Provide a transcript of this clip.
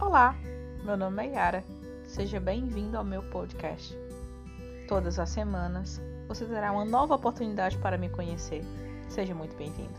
Olá, meu nome é Yara. Seja bem-vindo ao meu podcast. Todas as semanas você terá uma nova oportunidade para me conhecer. Seja muito bem-vindo.